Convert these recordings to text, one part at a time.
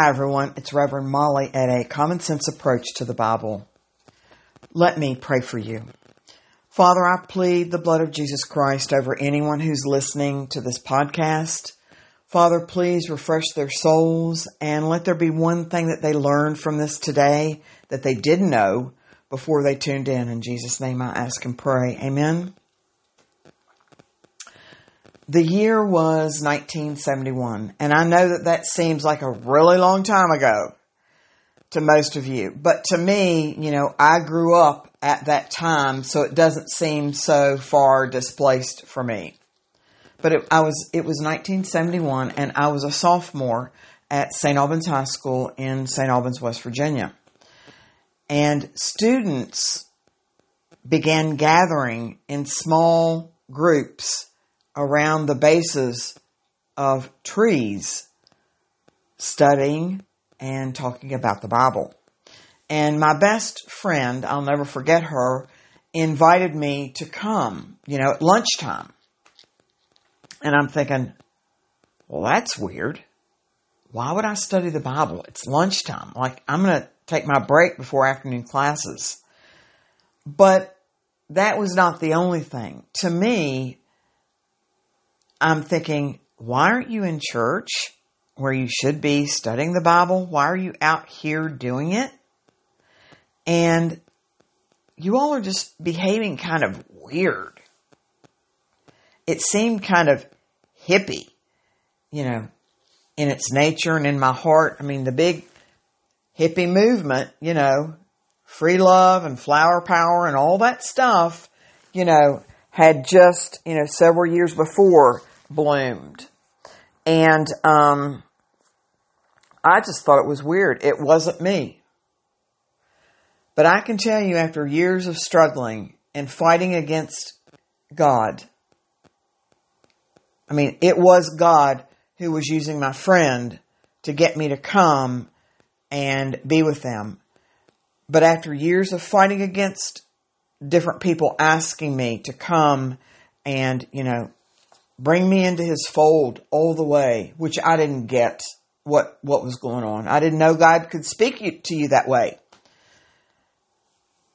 Hi, everyone. It's Reverend Molly at a Common Sense Approach to the Bible. Let me pray for you. Father, I plead the blood of Jesus Christ over anyone who's listening to this podcast. Father, please refresh their souls and let there be one thing that they learned from this today that they didn't know before they tuned in. In Jesus' name I ask and pray. Amen. The year was 1971, and I know that that seems like a really long time ago to most of you, but to me, you know, I grew up at that time, so it doesn't seem so far displaced for me. But it, I was, it was 1971, and I was a sophomore at St. Albans High School in St. Albans, West Virginia. And students began gathering in small groups around the bases of trees, studying and talking about the Bible. And my best friend, I'll never forget her, invited me to come, you know, at lunchtime. And I'm thinking, well, that's weird. Why would I study the Bible? It's lunchtime. Like, I'm going to take my break before afternoon classes. But that was not the only thing. To me, I'm thinking, why aren't you in church where you should be studying the Bible? Why are you out here doing it? And you all are just behaving kind of weird. It seemed kind of hippie, you know, in its nature and in my heart. I mean, the big hippie movement, you know, free love and flower power and all that stuff, you know, had just, you know, several years before bloomed. And um, I just thought it was weird. It wasn't me. But I can tell you, after years of struggling and fighting against God, I mean, it was God who was using my friend to get me to come and be with them. But after years of fighting against different people asking me to come and, you know, bring me into his fold all the way, which I didn't get what, what was going on. I didn't know God could speak to you that way.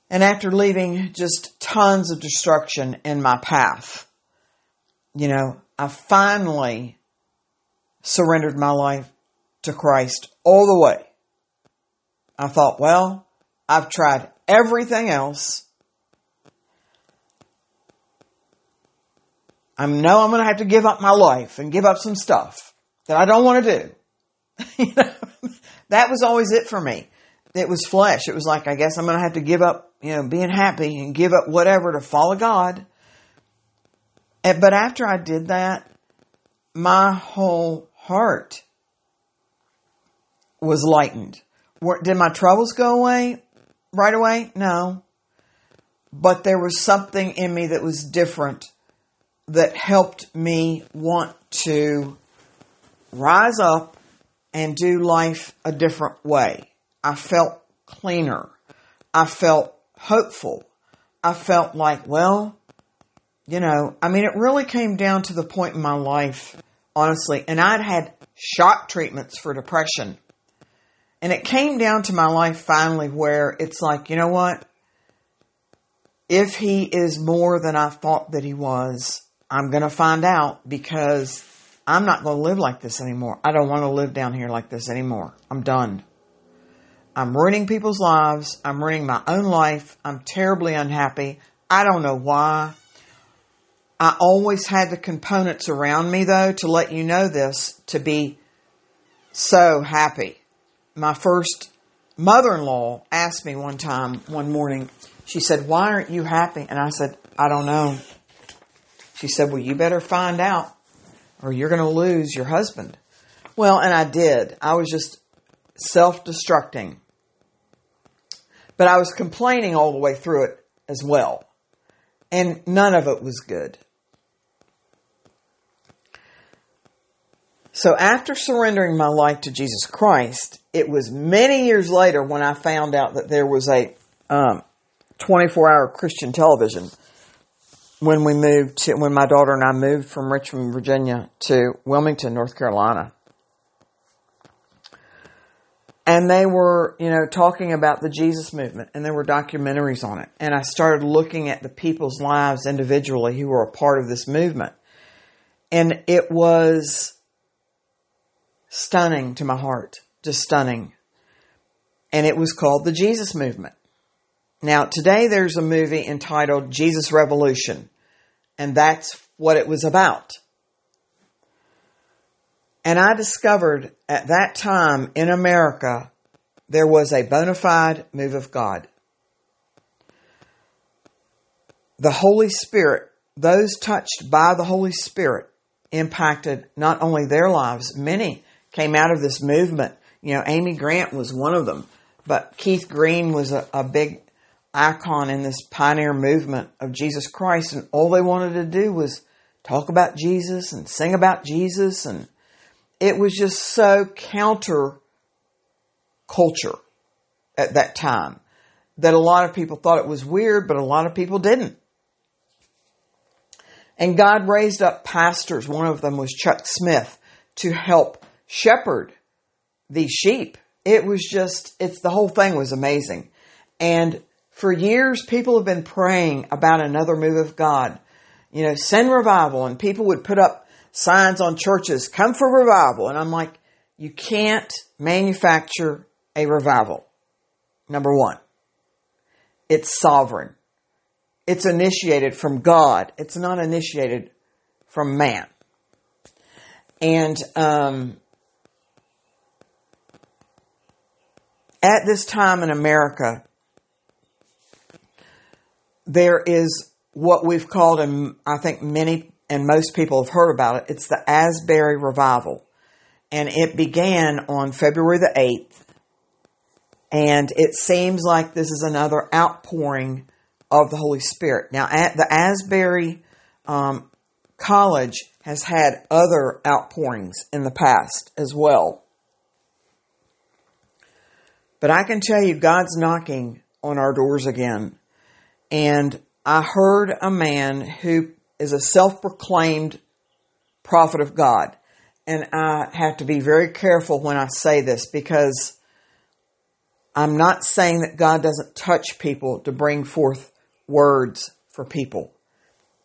And after leaving just tons of destruction in my path, you know, I finally surrendered my life to Christ all the way. I thought, well, I've tried everything else. I know I'm going to have to give up my life and give up some stuff that I don't want to do. you know, that was always it for me. It was flesh. It was like, I guess I'm going to have to give up, you know, being happy and give up whatever to follow God. And, but after I did that, my whole heart was lightened. Did my troubles go away right away? No. But there was something in me that was different that helped me want to rise up and do life a different way. I felt cleaner. I felt hopeful. I felt like, well, you know, I mean, it really came down to the point in my life, honestly, and I'd had shock treatments for depression. And it came down to my life finally where it's like, you know what? If he is more than I thought that he was, I'm going to find out because I'm not going to live like this anymore. I don't want to live down here like this anymore. I'm done. I'm ruining people's lives. I'm ruining my own life. I'm terribly unhappy. I don't know why. I always had the components around me though to let you know this to be so happy. My first mother-in-law asked me one time, one morning, she said, why aren't you happy? And I said, I don't know. She said, well, you better find out or you're going to lose your husband. Well, and I did. I was just self-destructing. But I was complaining all the way through it as well. And none of it was good. So after surrendering my life to Jesus Christ, it was many years later when I found out that there was a um, 24 hour Christian television when we moved to, when my daughter and I moved from Richmond, Virginia to Wilmington, North Carolina. and they were, you know, talking about the Jesus movement and there were documentaries on it. And I started looking at the people's lives individually who were a part of this movement. And it was stunning to my heart, just stunning. And it was called the Jesus movement. Now, today there's a movie entitled Jesus Revolution, and that's what it was about. And I discovered at that time in America, there was a bona fide move of God. The Holy Spirit, those touched by the Holy Spirit, impacted not only their lives, many came out of this movement. You know, Amy Grant was one of them, but Keith Green was a, a big icon in this pioneer movement of Jesus Christ, and all they wanted to do was talk about Jesus and sing about Jesus and it was just so counter culture at that time that a lot of people thought it was weird, but a lot of people didn't. And God raised up pastors. One of them was Chuck Smith to help shepherd these sheep. It was just, it's the whole thing was amazing. And for years, people have been praying about another move of God. You know, send revival, and people would put up signs on churches, come for revival. And I'm like, you can't manufacture a revival. Number one, it's sovereign. It's initiated from God. It's not initiated from man. And um, at this time in America, there is what we've called, and I think many and most people have heard about it. It's the Asbury Revival. And it began on February the 8th. And it seems like this is another outpouring of the Holy Spirit. Now, at the Asbury um, College has had other outpourings in the past as well. But I can tell you, God's knocking on our doors again. And I heard a man who is a self proclaimed prophet of God. And I have to be very careful when I say this because I'm not saying that God doesn't touch people to bring forth words for people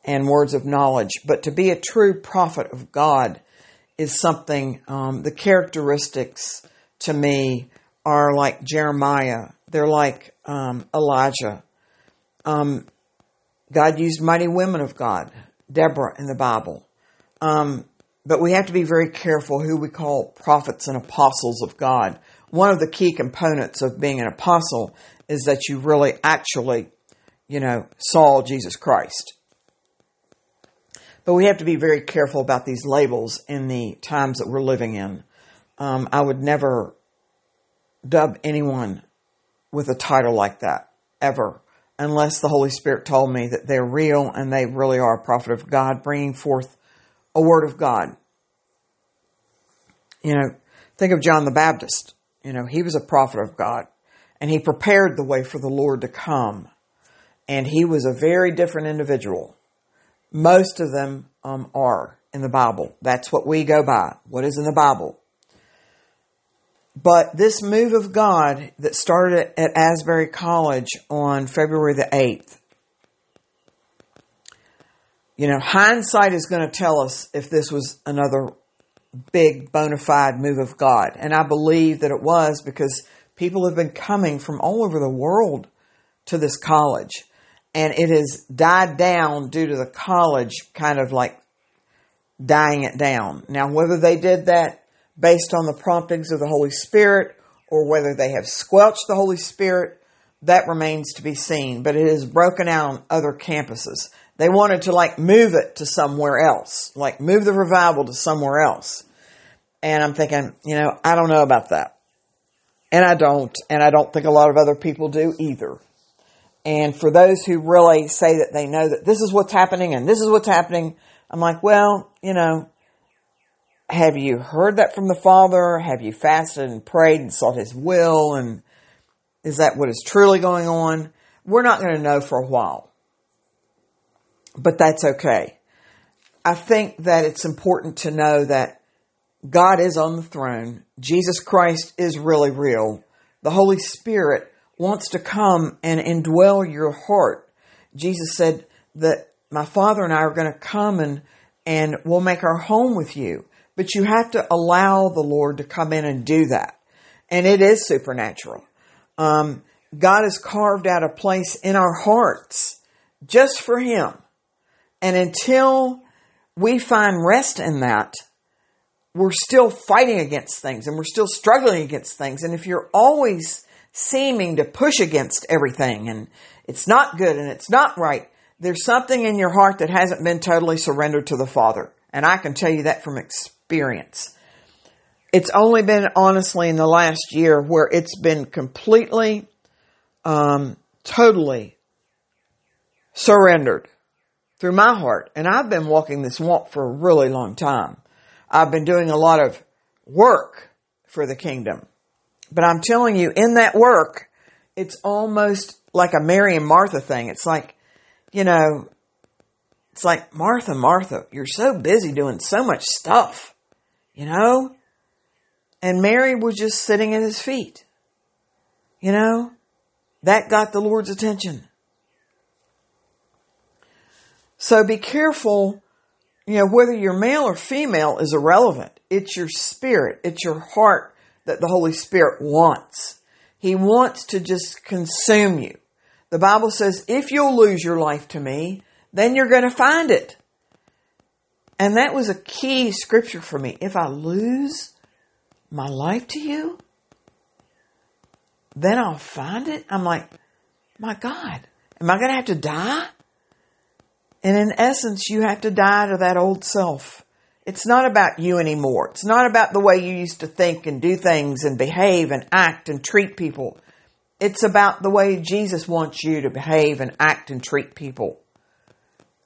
and words of knowledge, but to be a true prophet of God is something, um, the characteristics to me are like Jeremiah. They're like um, Elijah. Um, God used mighty women of God, Deborah in the Bible. Um, but we have to be very careful who we call prophets and apostles of God. One of the key components of being an apostle is that you really actually, you know, saw Jesus Christ. But we have to be very careful about these labels in the times that we're living in. Um, I would never dub anyone with a title like that, ever unless the Holy Spirit told me that they're real and they really are a prophet of God, bringing forth a word of God. You know, think of John the Baptist. You know, he was a prophet of God and he prepared the way for the Lord to come. And he was a very different individual. Most of them um, are in the Bible. That's what we go by. What is in the Bible? But this move of God that started at Asbury College on February the 8th, you know, hindsight is going to tell us if this was another big bona fide move of God. And I believe that it was because people have been coming from all over the world to this college. And it has died down due to the college kind of like dying it down. Now, whether they did that based on the promptings of the Holy Spirit or whether they have squelched the Holy Spirit, that remains to be seen. But it has broken out on other campuses. They wanted to like move it to somewhere else, like move the revival to somewhere else. And I'm thinking, you know, I don't know about that. And I don't, and I don't think a lot of other people do either. And for those who really say that they know that this is what's happening and this is what's happening, I'm like, well, you know, have you heard that from the Father? Have you fasted and prayed and sought His will? And is that what is truly going on? We're not going to know for a while. But that's okay. I think that it's important to know that God is on the throne. Jesus Christ is really real. The Holy Spirit wants to come and indwell your heart. Jesus said that my Father and I are going to come and, and we'll make our home with you. But you have to allow the Lord to come in and do that. And it is supernatural. Um, God has carved out a place in our hearts just for Him. And until we find rest in that, we're still fighting against things and we're still struggling against things. And if you're always seeming to push against everything and it's not good and it's not right, there's something in your heart that hasn't been totally surrendered to the Father. And I can tell you that from experience. It's only been honestly in the last year where it's been completely, um, totally surrendered through my heart. And I've been walking this walk for a really long time. I've been doing a lot of work for the kingdom. But I'm telling you, in that work, it's almost like a Mary and Martha thing. It's like, you know, it's like, Martha, Martha, you're so busy doing so much stuff, you know? And Mary was just sitting at his feet. You know? That got the Lord's attention. So be careful, you know, whether you're male or female is irrelevant. It's your spirit, it's your heart that the Holy Spirit wants. He wants to just consume you. The Bible says, if you'll lose your life to me, then you're going to find it. And that was a key scripture for me. If I lose my life to you, then I'll find it. I'm like, my God, am I going to have to die? And in essence, you have to die to that old self. It's not about you anymore. It's not about the way you used to think and do things and behave and act and treat people. It's about the way Jesus wants you to behave and act and treat people.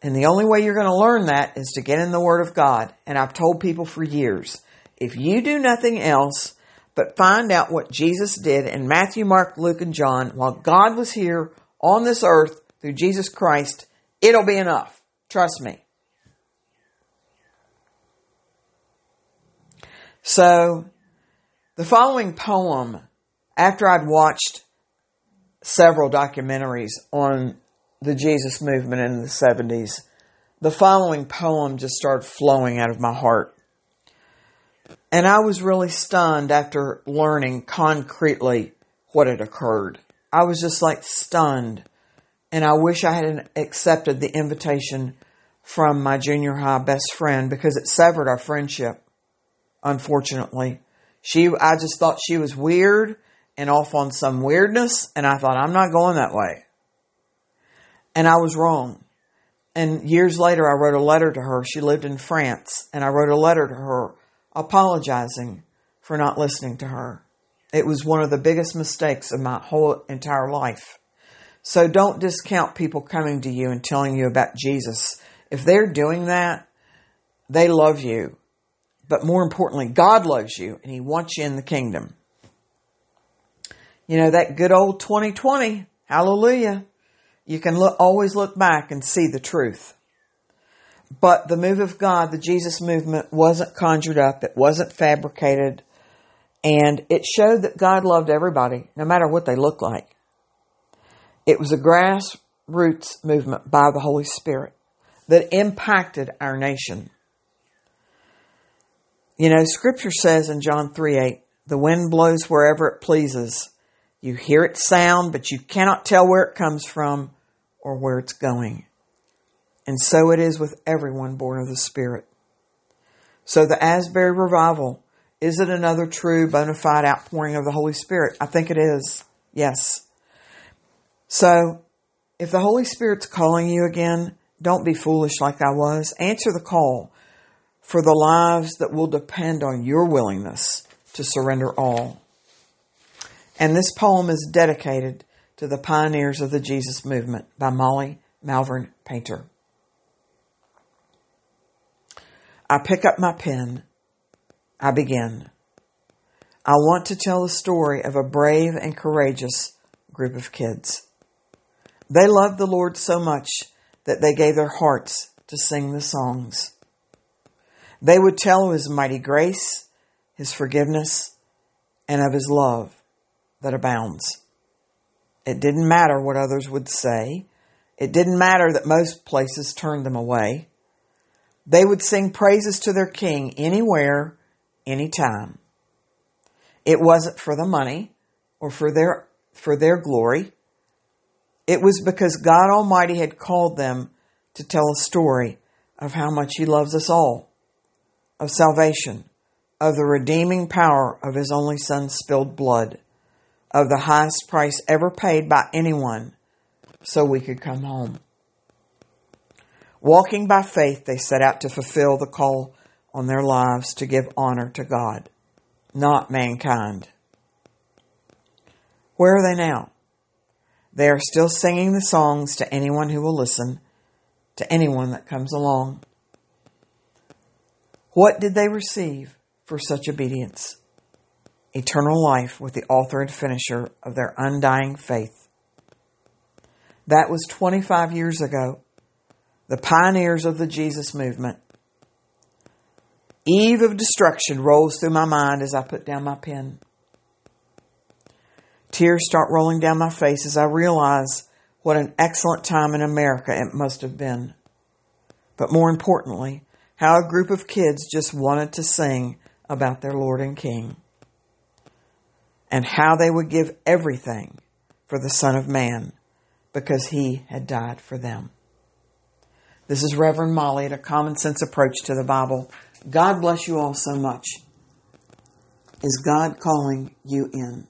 And the only way you're going to learn that is to get in the Word of God. And I've told people for years, if you do nothing else but find out what Jesus did in Matthew, Mark, Luke, and John while God was here on this earth through Jesus Christ, it'll be enough. Trust me. So, the following poem, after I'd watched several documentaries on the Jesus movement in the 70s, the following poem just started flowing out of my heart. And I was really stunned after learning concretely what had occurred. I was just like stunned. And I wish I hadn't accepted the invitation from my junior high best friend because it severed our friendship, unfortunately. She, I just thought she was weird and off on some weirdness, and I thought, I'm not going that way. And I was wrong. And years later, I wrote a letter to her. She lived in France, and I wrote a letter to her apologizing for not listening to her. It was one of the biggest mistakes of my whole entire life. So don't discount people coming to you and telling you about Jesus. If they're doing that, they love you. But more importantly, God loves you and He wants you in the kingdom. You know, that good old 2020, hallelujah. You can look, always look back and see the truth. But the move of God, the Jesus movement, wasn't conjured up. It wasn't fabricated. And it showed that God loved everybody, no matter what they looked like. It was a grassroots movement by the Holy Spirit that impacted our nation. You know, scripture says in John 3 8, the wind blows wherever it pleases. You hear its sound, but you cannot tell where it comes from or where it's going. And so it is with everyone born of the Spirit. So the Asbury revival, is it another true bona fide outpouring of the Holy Spirit? I think it is. Yes. So if the Holy Spirit's calling you again, don't be foolish like I was. Answer the call for the lives that will depend on your willingness to surrender all. And this poem is dedicated to the pioneers of the Jesus movement by Molly Malvern Painter. I pick up my pen. I begin. I want to tell the story of a brave and courageous group of kids. They loved the Lord so much that they gave their hearts to sing the songs. They would tell of His mighty grace His forgiveness, and of His love that abounds. It didn't matter what others would say. It didn't matter that most places turned them away. They would sing praises to their king anywhere, anytime. It wasn't for the money or for their, for their glory. It was because God Almighty had called them to tell a story of how much He loves us all, of salvation, of the redeeming power of His only Son's spilled blood, of the highest price ever paid by anyone so we could come home. Walking by faith, they set out to fulfill the call on their lives to give honor to God, not mankind. Where are they now? They are still singing the songs to anyone who will listen, to anyone that comes along. What did they receive for such obedience? Eternal life with the author and finisher of their undying faith. That was 25 years ago. The pioneers of the Jesus movement. Eve of destruction rolls through my mind as I put down my pen. Tears start rolling down my face as I realize what an excellent time in America it must have been. But more importantly, how a group of kids just wanted to sing about their Lord and King. And how they would give everything for the Son of Man because he had died for them. This is Reverend Molly at a common sense approach to the Bible. God bless you all so much. Is God calling you in?